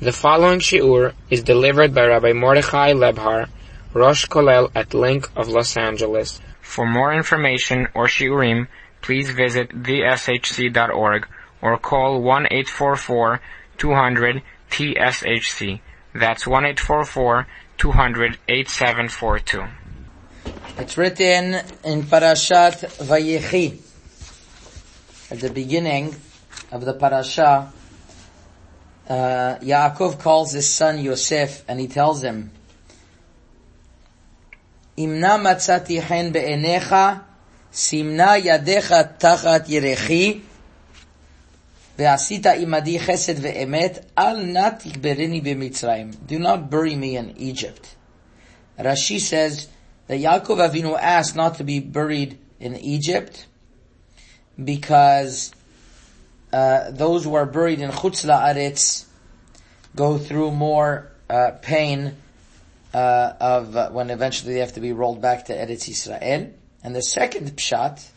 The following shiur is delivered by Rabbi Mordechai Lebhar, Rosh Kollel at Link of Los Angeles. For more information or shiurim, please visit theshc.org or call 1-844-200-TSHC. That's 1-844-200-8742. It's written in Parashat Vayechi. At the beginning of the parasha, uh, Yaakov calls his son Yosef and he tells him, Imna matzati hen be'enecha, simna yadecha tachat yerechi, ve'asita imadi chesed ve'emet, al. Do not bury me in Egypt. Rashi says that Yaakov Avinu asked not to be buried in Egypt because uh, those who are buried in Chutz La'aretz go through more uh, pain uh, of uh, when eventually they have to be rolled back to Eretz Yisrael. And the second pshat,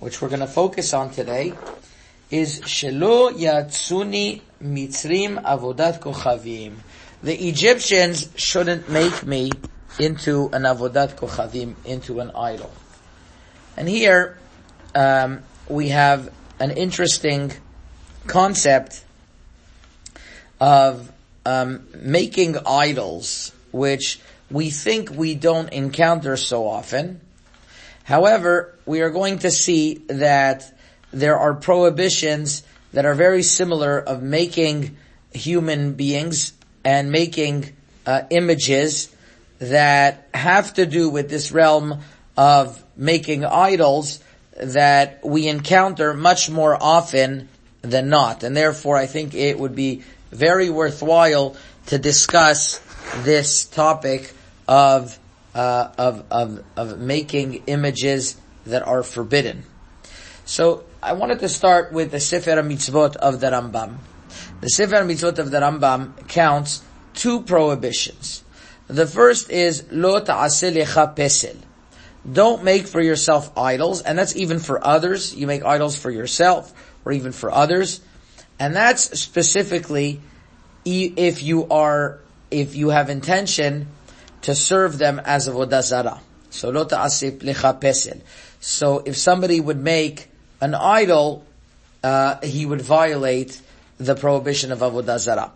which we're going to focus on today, is Shelo Yatsuni Mitzrim Avodat Kochavim. The Egyptians shouldn't make me into an Avodat Kochavim, into an idol. And here, um, we have an interesting concept of um, making idols, which we think we don't encounter so often. However, we are going to see that there are prohibitions that are very similar of making human beings and making uh, images that have to do with this realm of making idols that we encounter much more often than not. And therefore I think it would be very worthwhile to discuss this topic of, uh, of, of, of making images that are forbidden. So I wanted to start with the Sefer Mitzvot of the Rambam. The Sefer Mitzvot of the Rambam counts two prohibitions. The first is lo ta'aseh lecha pesel. Don't make for yourself idols, and that's even for others. You make idols for yourself or even for others. And that's specifically if you are, if you have intention to serve them as a vodazara. So lo ta'aseh lecha pesel. So if somebody would make an idol, uh, he would violate the prohibition of avodah zarah.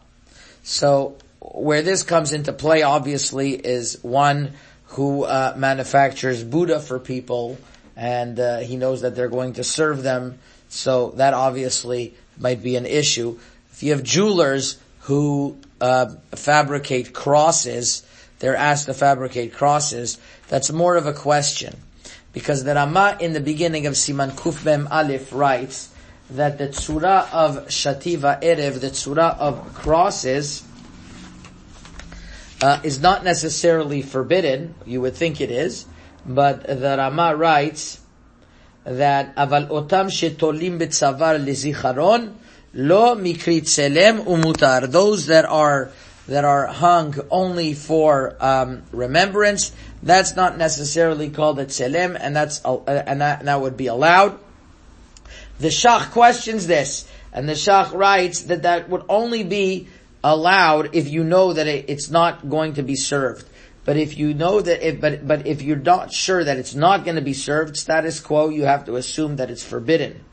So where this comes into play, obviously, is one who uh, manufactures Buddha for people, and uh, he knows that they're going to serve them so that obviously might be an issue. If you have jewelers who uh, fabricate crosses, they're asked to fabricate crosses. That's more of a question, because the Rama in the beginning of Siman Kuf Mem Aleph writes that the tzura of Shativa Erev, the tzura of crosses, uh, is not necessarily forbidden. You would think it is, but the Rama writes that aval otam shetolim betzavar lezicharon lo mikrit selem umutar. Those that are that are hung only for um, remembrance, that's not necessarily called a tselem, and that's uh, and that, that would be allowed. The Shach questions this, and the Shach writes that that would only be allowed if you know that it, it's not going to be served. But if you know that if, but, but if you're not sure that it's not going to be served, status quo, you have to assume that it's forbidden.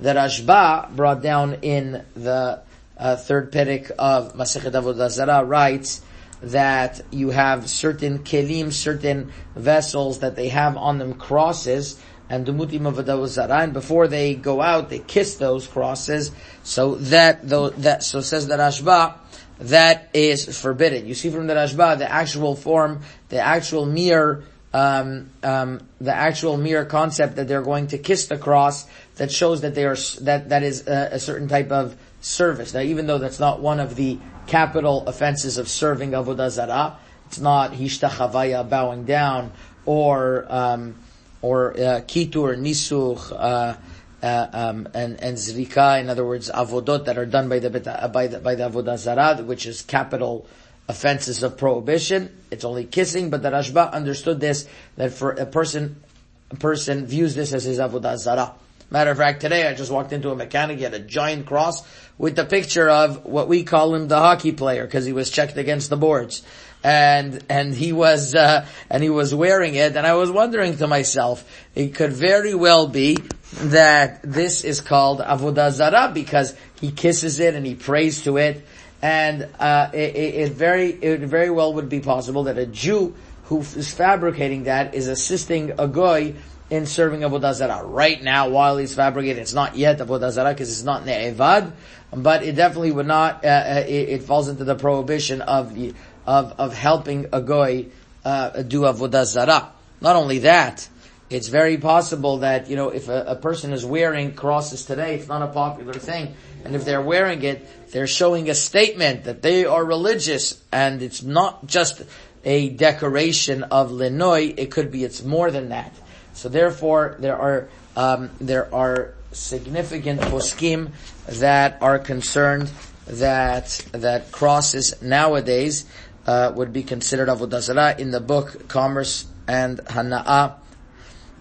The Rashba brought down in the uh, third Perek of Masechet Avodah Zarah writes that you have certain kelim, certain vessels that they have on them crosses, and Dumutim of Avodah and before they go out, they kiss those crosses, so that, though, that, so says the Rashba, that is forbidden. You see from the Rashba the actual form, the actual mere, um, um, the actual mere concept that they're going to kiss the cross that shows that they are that that is a, a, certain type of service. Now, even though that's not one of the capital offenses of serving avodah zarah, it's not hishtachavaya bowing down or um, or uh, kitur nisuch. Uh, uh, um, and and zrika, in other words, avodot that are done by the by the by the avodah zarah, which is capital offenses of prohibition. It's only kissing, but the Rashba understood this that for a person, a person views this as his avodah zarah. Matter of fact, today I just walked into a mechanic, he had a giant cross with the picture of what we call him the hockey player because he was checked against the boards. And, and he was, uh, and he was wearing it and I was wondering to myself, it could very well be that this is called Avodah Zarah because he kisses it and he prays to it and, uh, it, it, very, it very well would be possible that a Jew who is fabricating that is assisting a goy in serving Avodah Zarah. Right now, while he's fabricating, it's not yet Avodah Zarah because it's not Ne'evad, but it definitely would not, uh, uh, it, it, falls into the prohibition of, of, of helping a goy, uh, do Avodah Zarah. Not only that, it's very possible that, you know, if a, a, person is wearing crosses today, it's not a popular thing. And if they're wearing it, they're showing a statement that they are religious and it's not just a decoration of linoi, it could be it's more than that. So therefore, there are um, there are significant poskim that are concerned that that crosses nowadays uh, would be considered avodah zarah in the book Commerce and Hana'ah,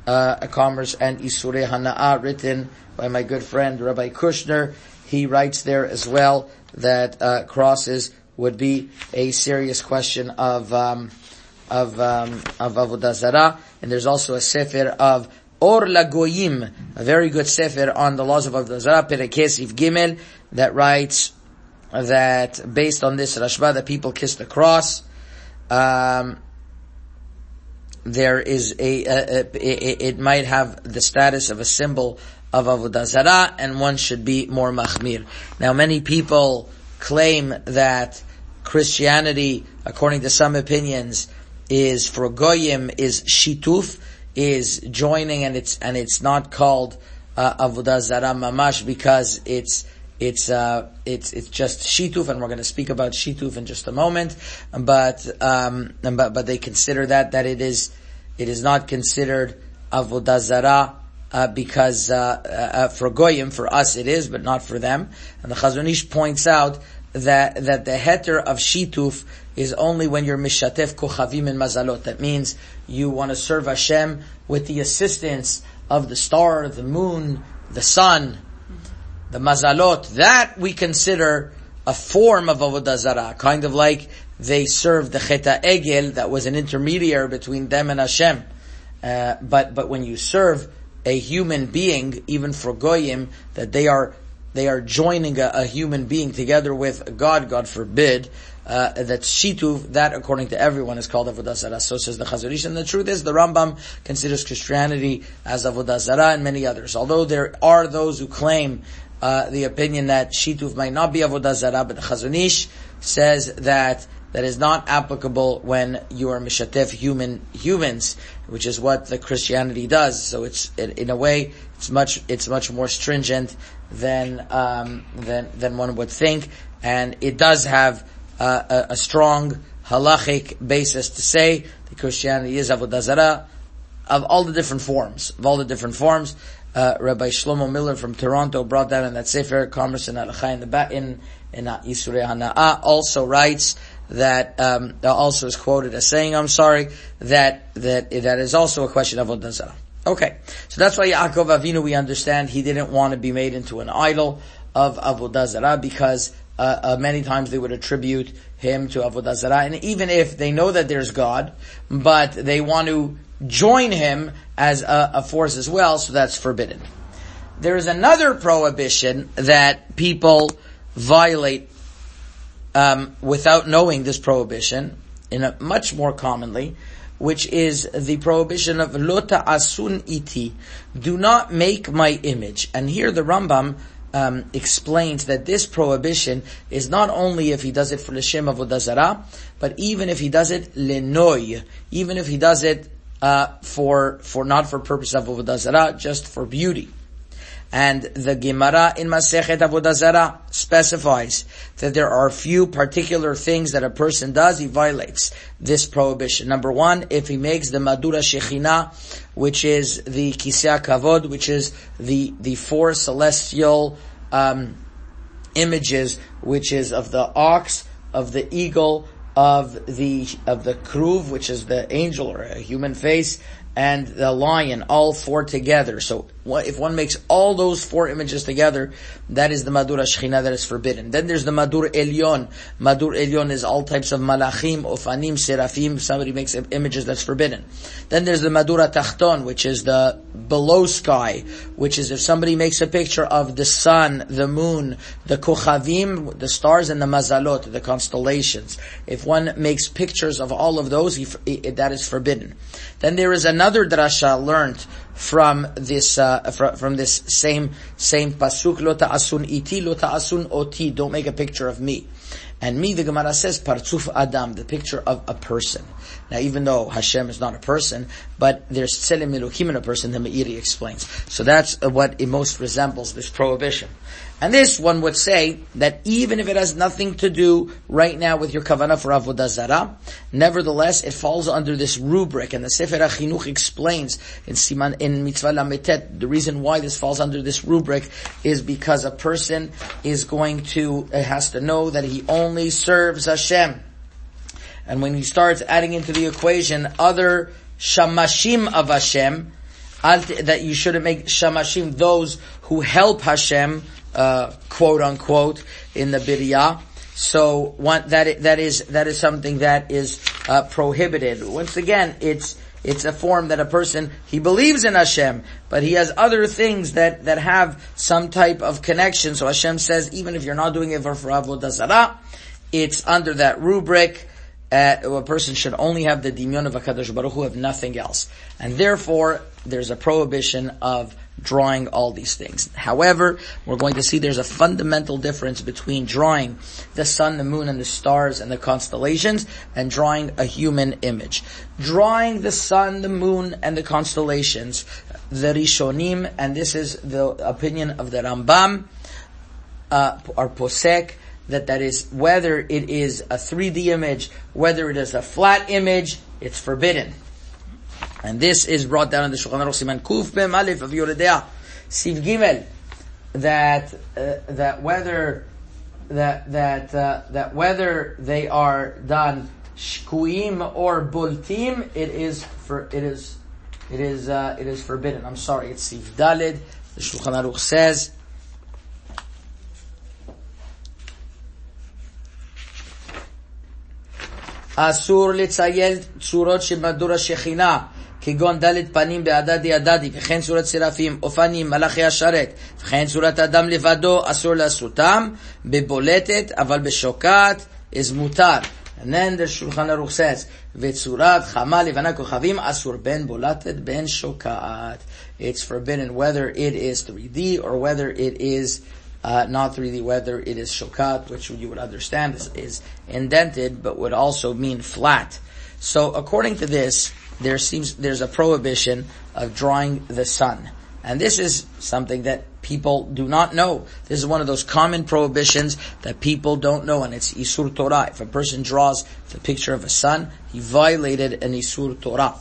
uh, Commerce and Isure Hana'ah, written by my good friend Rabbi Kushner. He writes there as well that uh, crosses would be a serious question of um, of um, of avodah zarah, and there's also a sefer of Or Lagoyim, a very good sefer on the laws of avodah zarah, Perekesif Gimel, that writes that based on this Rashba, that people kiss the cross. Um, there is a, a, a, it might have the status of a symbol of avodah zarah, and one should be more machmir. Now, many people claim that Christianity, according to some opinions, is for goyim is shituf, is joining, and it's and it's not called uh, avodah zara mamash because it's it's uh, it's it's just shituf, and we're going to speak about shituf in just a moment. But um, but but they consider that that it is it is not considered avodah zara uh, because uh, uh, for goyim, for us it is, but not for them. And the Chazon Ish points out that that the heter of shituf is only when you're mishatef kochavim and mazalot. That means you want to serve Hashem with the assistance of the star, the moon, the sun, the mazalot. That we consider a form of avodah zarah, kind of like they served the cheta egel that was an intermediary between them and Hashem. Uh, but but when you serve a human being, even for goyim, that they are they are joining a, a human being together with God, God forbid, uh, that shituv, that according to everyone is called avodah zarah. So says the Chazon And the truth is, the Rambam considers Christianity as avodah zarah and many others. Although there are those who claim uh, the opinion that shituv might not be avodah zarah, but the Chazon Ish says that that is not applicable when you are mishatef human humans, which is what the Christianity does. So it's in a way it's much it's much more stringent than um, than than one would think, and it does have uh, a, a, strong halachic basis to say that Christianity is avodah zarah of all the different forms, of all the different forms. Uh, Rabbi Shlomo Miller from Toronto brought that in that Sefer Commerce Alachai in the in in Yisrei Hana'ah also writes that um, also is quoted as saying, I'm sorry, that that that is also a question of Avodah Zarah. Okay, so that's why Yaakov Avinu, we understand, he didn't want to be made into an idol of Avodah Zarah because uh, uh, many times they would attribute him to Avodah Zarah, and even if they know that there's God, but they want to join him as a, a force as well, so that's forbidden. There is another prohibition that people violate um, without knowing this prohibition, in a, much more commonly, which is the prohibition of lota asun iti, do not make my image. And here the Rambam um, explains that this prohibition is not only if he does it for the Shem Avodah Zarah, but even if he does it lenoi, even if he does it uh, for for not for purpose of Avodah Zarah, just for beauty. And the Gemara in Masechet Avodah Zarah specifies that there are few particular things that a person does, he violates this prohibition. Number one, if he makes the Madura Shechina, which is the Kisya Kavod, which is the, the four celestial, um, images, which is of the ox, of the eagle, of the, of the kruv, which is the angel or a human face, and the lion, all four together. So if one makes all those four images together, that is the Madura Shechina that is forbidden. Then there's the Madur Elyon. Madur Elyon is all types of Malachim, Ofanim, Seraphim. Somebody makes images that's forbidden. Then there's the Madura Tachton, which is the below sky, which is if somebody makes a picture of the sun, the moon, the Kochavim, the stars, and the Mazalot, the constellations. If one makes pictures of all of those, that is forbidden. Then there is another drasha learned from this uh, from, from this same same pasuk lo ta'asun iti lo ta'asun oti. Don't make a picture of me. And me, the Gemara says, partzuf adam, the picture of a person. Now, even though Hashem is not a person, but there's tselem elokim in a person, the Meiri explains. So that's uh, what it most resembles, this prohibition. And this one would say that even if it has nothing to do right now with your kavanah for avodah zarah, nevertheless it falls under this rubric. And the Sefer HaChinuch explains in Siman in Mitzvah Lametet the reason why this falls under this rubric is because a person is going to uh, has to know that he only serves Hashem. And when he starts adding into the equation other shamashim of Hashem, that you shouldn't make shamashim those who help Hashem uh, quote unquote, in the bidiyah. So one, that, that is, that is something that is, uh, prohibited. Once again, it's, it's a form that a person, he believes in Hashem, but he has other things that, that have some type of connection. So Hashem says, even if you're not doing it for Avodah Zarah, it's under that rubric, uh, a person should only have the dimyon of HaKadosh Baruch Hu, have nothing else. And therefore, there's a prohibition of drawing all these things. However, we're going to see there's a fundamental difference between drawing the sun, the moon, and the stars and the constellations and drawing a human image. Drawing the sun, the moon, and the constellations, the Rishonim, and this is the opinion of the Rambam, uh, or Posek, that that is whether it is a 3D image, whether it is a flat image, it's forbidden. And this is brought down in the Shulchan Aruch Siman Kuf Mem Aleph of Yoreh De'ah, Siv Gimel, that uh, that whether that that uh, that whether they are done shkuim or bultim, it is for it is it is uh, it is forbidden. I'm sorry, it's Siv Dalid. The Shulchan Aruch says. אסור לציין צורות שבמדור השכינה כגון דלת פנים בהדדי הדדי, וכן צורת סרפים, אופנים, מלאכי השרת, וכן צורת אדם לבדו, אסור לעשותם, בבולטת, אבל בשוקעת, is מותר. The Shulchan Aruch says, וצורת חמה לבנה כוכבים, אסור בין בולטת בין שוקעת. It's forbidden whether it is 3D or whether it is uh, not 3D, whether it is shokat, which you would understand is, is indented, but would also mean flat. So according to this, there seems there's a prohibition of drawing the sun. And this is something that people do not know. This is one of those common prohibitions that people don't know, and it's Isur Torah. If a person draws the picture of a sun, he violated an Isur Torah.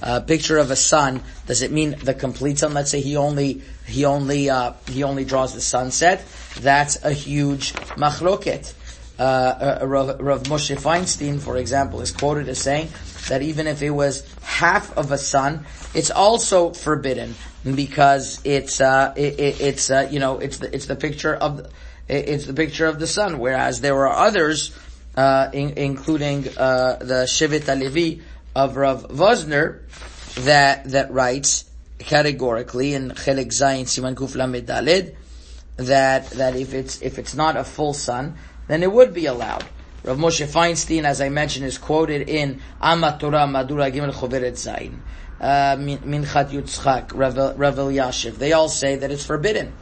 A picture of a sun, does it mean the complete sun? Let's say he only, he only, uh, he only draws the sunset. That's a huge machloket. Uh, uh, Rav, Rav Moshe Feinstein, for example, is quoted as saying that even if it was half of a sun, it's also forbidden because it's uh, it, it, it's uh, you know it's the it's the picture of the, it's the picture of the sun. Whereas there are others, uh, in, including uh, the Shevet Levi of Rav Vosner, that that writes categorically in Chelik Zayin Siman Kuf Lamed that that if it's if it's not a full sun, then it would be allowed. Rav Moshe Feinstein, as I mentioned, is quoted in Amat Torah Madura Gimel Choveret Zayin, uh, Minchat Yitzchak, Rav Elyashiv. They all say that it's forbidden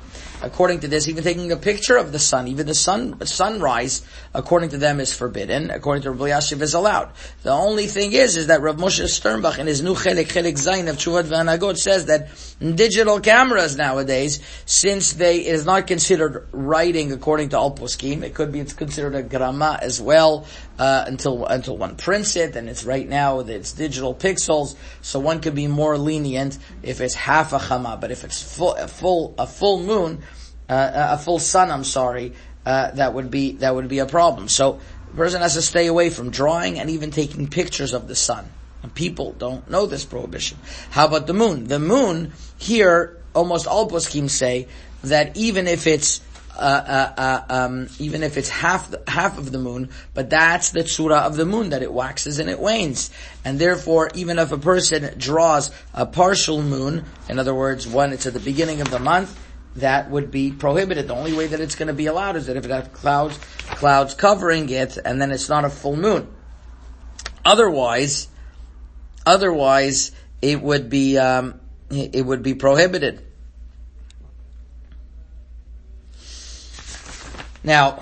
according to this, even taking a picture of the sun, even the sun sunrise, according to them, is forbidden. According to Rabbi Yashiv, is allowed. The only thing is, is that Rav Moshe Sternbach in his new Chelik Chelik Zayin of Teshuvot V'Hanhagot says that digital cameras nowadays, since they it is not considered writing according to Al Poskim, it could be it's considered a grama as well. Uh, until until one prints it, and it's right now with it's digital pixels, so one could be more lenient if it's half a chama, but if it's full a full a full moon, uh, a full sun, I'm sorry, uh, that would be that would be a problem. So the person has to stay away from drawing and even taking pictures of the sun. People don't know this prohibition. How about the moon? The moon, here, almost all poskim say that even if it's uh, uh, uh, um, even if it's half the, half of the moon, but that's the tzura of the moon that it waxes and it wanes, and therefore even if a person draws a partial moon, in other words, when it's at the beginning of the month, that would be prohibited. The only way that it's going to be allowed is that if it has clouds, clouds covering it, and then it's not a full moon. Otherwise, otherwise it would be um, it would be prohibited. Now,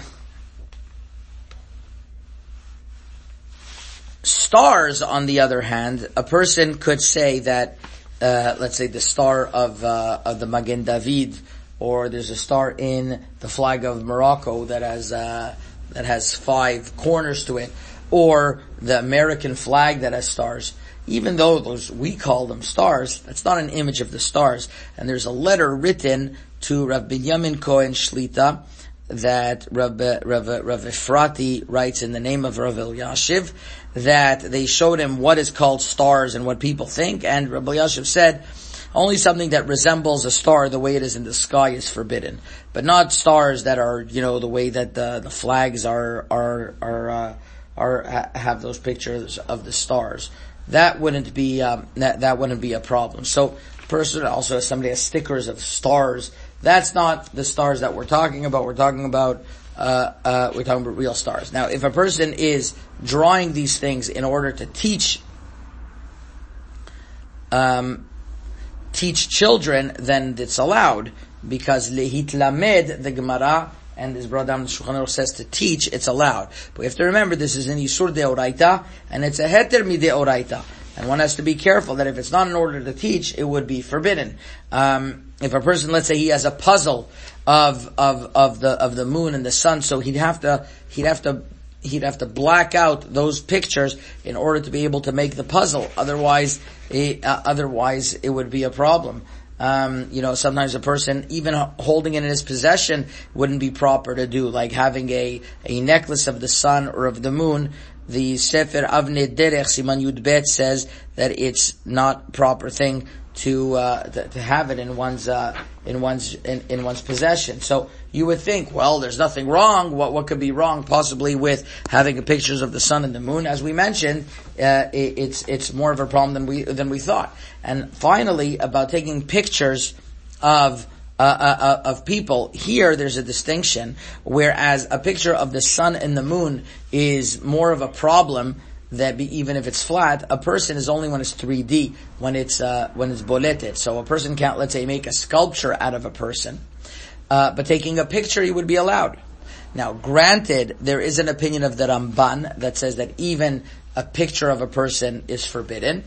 stars, on the other hand, a person could say that, uh, let's say the star of uh, of the Magen David, or there's a star in the flag of Morocco that has uh, that has five corners to it, or the American flag that has stars. Even though those we call them stars, that's not an image of the stars. And there's a letter written to Rav Binyamin Cohen Shlita that Rav, Rav, Rav Efrati writes in the name of Rav Elyashiv that they showed him what is called stars and what people think, and Rav Elyashiv said, only something that resembles a star the way it is in the sky is forbidden, but not stars that are, you know, the way that the, the flags are, are, are, uh, are, have those pictures of the stars. That wouldn't be, um, that, that wouldn't be a problem. So, person also, somebody has stickers of stars that's not the stars that we're talking about. We're talking about uh, uh, we're talking about real stars. Now, if a person is drawing these things in order to teach um, teach children, then it's allowed because lehitlamed the Gemara and this brother Shulchan Aruch says to teach, it's allowed. But we have to remember this is an isur deoraita and it's a heter mi deoraita. And one has to be careful that if it's not in order to teach, it would be forbidden. Um, if a person, let's say he has a puzzle of, of, of the, of the moon and the sun, so he'd have to, he'd have to, he'd have to black out those pictures in order to be able to make the puzzle. Otherwise, it, uh, otherwise it would be a problem. Um, you know, sometimes a person, even holding it in his possession, wouldn't be proper to do, like having a, a necklace of the sun or of the moon. The Sefer Avnei Derech Siman Yud Bet says that it's not proper thing to, uh, to, have it in one's uh, in one's in, in, one's possession. So you would think, well, there's nothing wrong. What what could be wrong possibly with having pictures of the sun and the moon? As we mentioned, uh, it, it's it's more of a problem than we than we thought. And finally, about taking pictures of. Uh, uh, uh of people here, there's a distinction. Whereas a picture of the sun and the moon is more of a problem that be, even if it's flat, a person is only when it's 3D, when it's, uh, when it's boleted. So a person can't, let's say, make a sculpture out of a person, uh, but taking a picture, he would be allowed. Now, granted, there is an opinion of the Ramban that says that even a picture of a person is forbidden.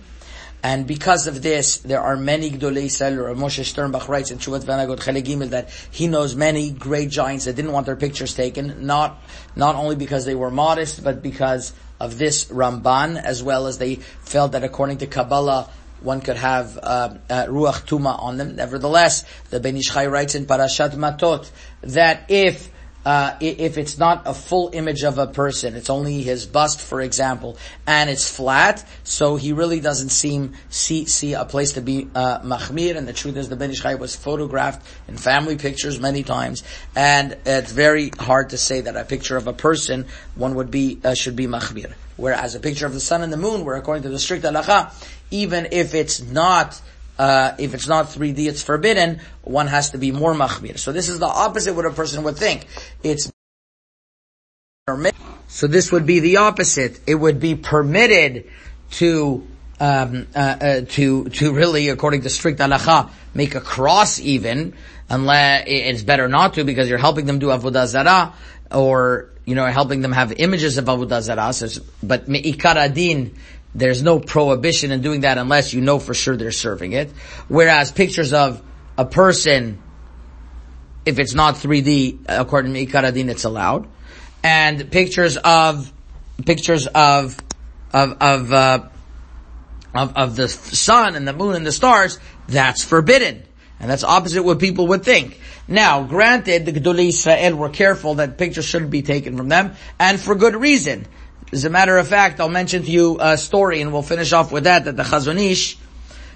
And because of this, there are many Gdolei or Moshe Sternbach writes in Teshuvot V'Hanhagot Gimel that he knows many great giants that didn't want their pictures taken, not, not only because they were modest, but because of this Ramban, as well as they felt that according to Kabbalah, one could have uh, uh, Ruach Tuma on them. Nevertheless, the Ben Ish Chai writes in Parashat Matot that if uh, if it's not a full image of a person, it's only his bust, for example, and it's flat, so he really doesn't seem see see a place to be uh, machmir. And the truth is, the Ben Ish Chai was photographed in family pictures many times, and it's very hard to say that a picture of a person one would be uh, should be machmir. Whereas a picture of the sun and the moon, where according to the strict halacha, even if it's not uh, if it's not 3D, it's forbidden, one has to be more machmir. So this is the opposite what a person would think. It's so this would be the opposite. It would be permitted to um, uh, uh, to to really, according to strict halacha, make a cross even, unless it's better not to because you're helping them do avodah zarah or you know helping them have images of avodah zarah. So, but meikar adin there's no prohibition in doing that unless you know for sure they're serving it. Whereas pictures of a person, if it's not 3D, according to Ikaradin, it's allowed. And pictures of, pictures of, of, of, uh, of, of the sun and the moon and the stars, that's forbidden. And that's opposite what people would think. Now, granted, the Gedolei Israel were careful that pictures shouldn't be taken from them, and for good reason As a matter of fact, I'll mention to you a story and we'll finish off with that, that the Chazon Ish,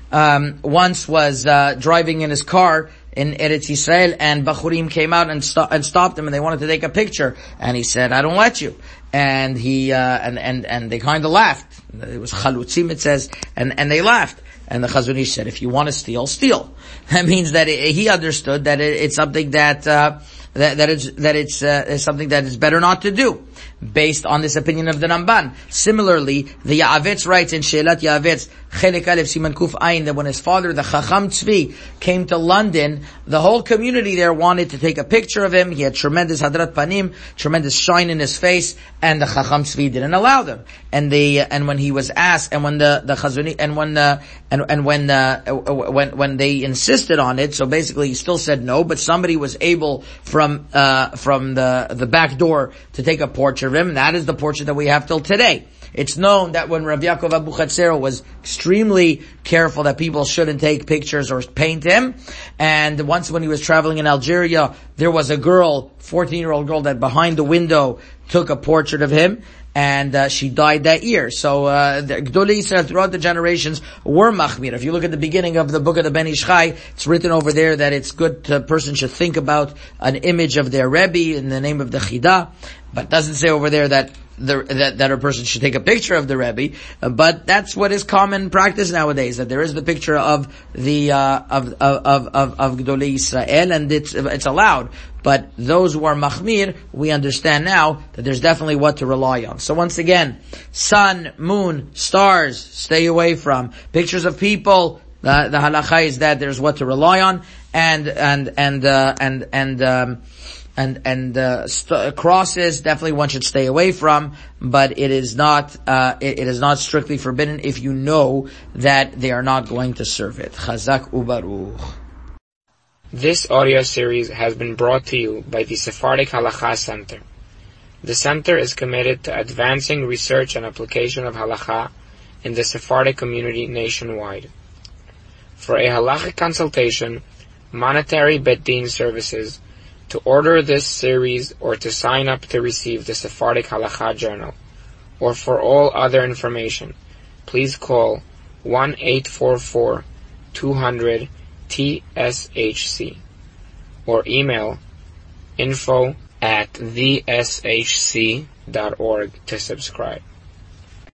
um, once was, uh, driving in his car in Eretz Yisrael and Bachurim came out and, sto- and stopped him and they wanted to take a picture and he said, I don't let you. And he, uh, and, and, and they kind of laughed. It was chalutzim, it says, and, and they laughed. And the Chazon Ish said, if you want to steal, steal. That means that it, he understood that it, it's something that, uh, that, that it's, that it's, uh, something that is better not to do based on this opinion of the Ramban. Similarly, the Ya'avetz writes in Shelat Ya'avetz, Chelik Aleph Siman Kuf Ayin, that when his father, the Chacham Tzvi, came to London, the whole community there wanted to take a picture of him. He had tremendous Hadrat Panim, tremendous shine in his face, and the Chacham Tzvi didn't allow them. And they, and when he was asked, and when the, the Chazuni, and when, uh, and, and when, uh, when, when they insisted on it, so basically he still said no, but somebody was able from, uh, from the, the back door to take a portrait of him. That is the portrait that we have till today. It's known that when Rav Yaakov Abuchatzero was extremely careful that people shouldn't take pictures or paint him, and once when he was traveling in Algeria, there was a girl, 14 year old girl that behind the window took a portrait of him, and uh, she died that year. So uh, the Gdolei said throughout the generations were machmir. If you look at the beginning of the book of the Ben Ish Chai, it's written over there that it's good. A person should think about an image of their rebbe in the name of the chida, but doesn't say over there that the, that, that a person should take a picture of the Rebbe, but that's what is common practice nowadays, that there is the picture of the, uh, of, of, of, of Gdolei Israel, and it's, it's allowed. But those who are machmir, we understand now that there's definitely what to rely on. So once again, sun, moon, stars, stay away from. Pictures of people, the, the halacha is that there's what to rely on, and, and, and, uh, and, and, um, and and uh, st- crosses definitely one should stay away from, but it is not uh, it, it is not strictly forbidden if you know that they are not going to serve it. Chazak ubaruch. This audio series has been brought to you by the Sephardic Halacha Center. The center is committed to advancing research and application of halacha in the Sephardic community nationwide. For a halachic consultation, monetary bet din services to order this series or to sign up to receive the Sephardic Halacha Journal, or for all other information, please call 1-844-200-TSHC or email info at theshc.org to subscribe.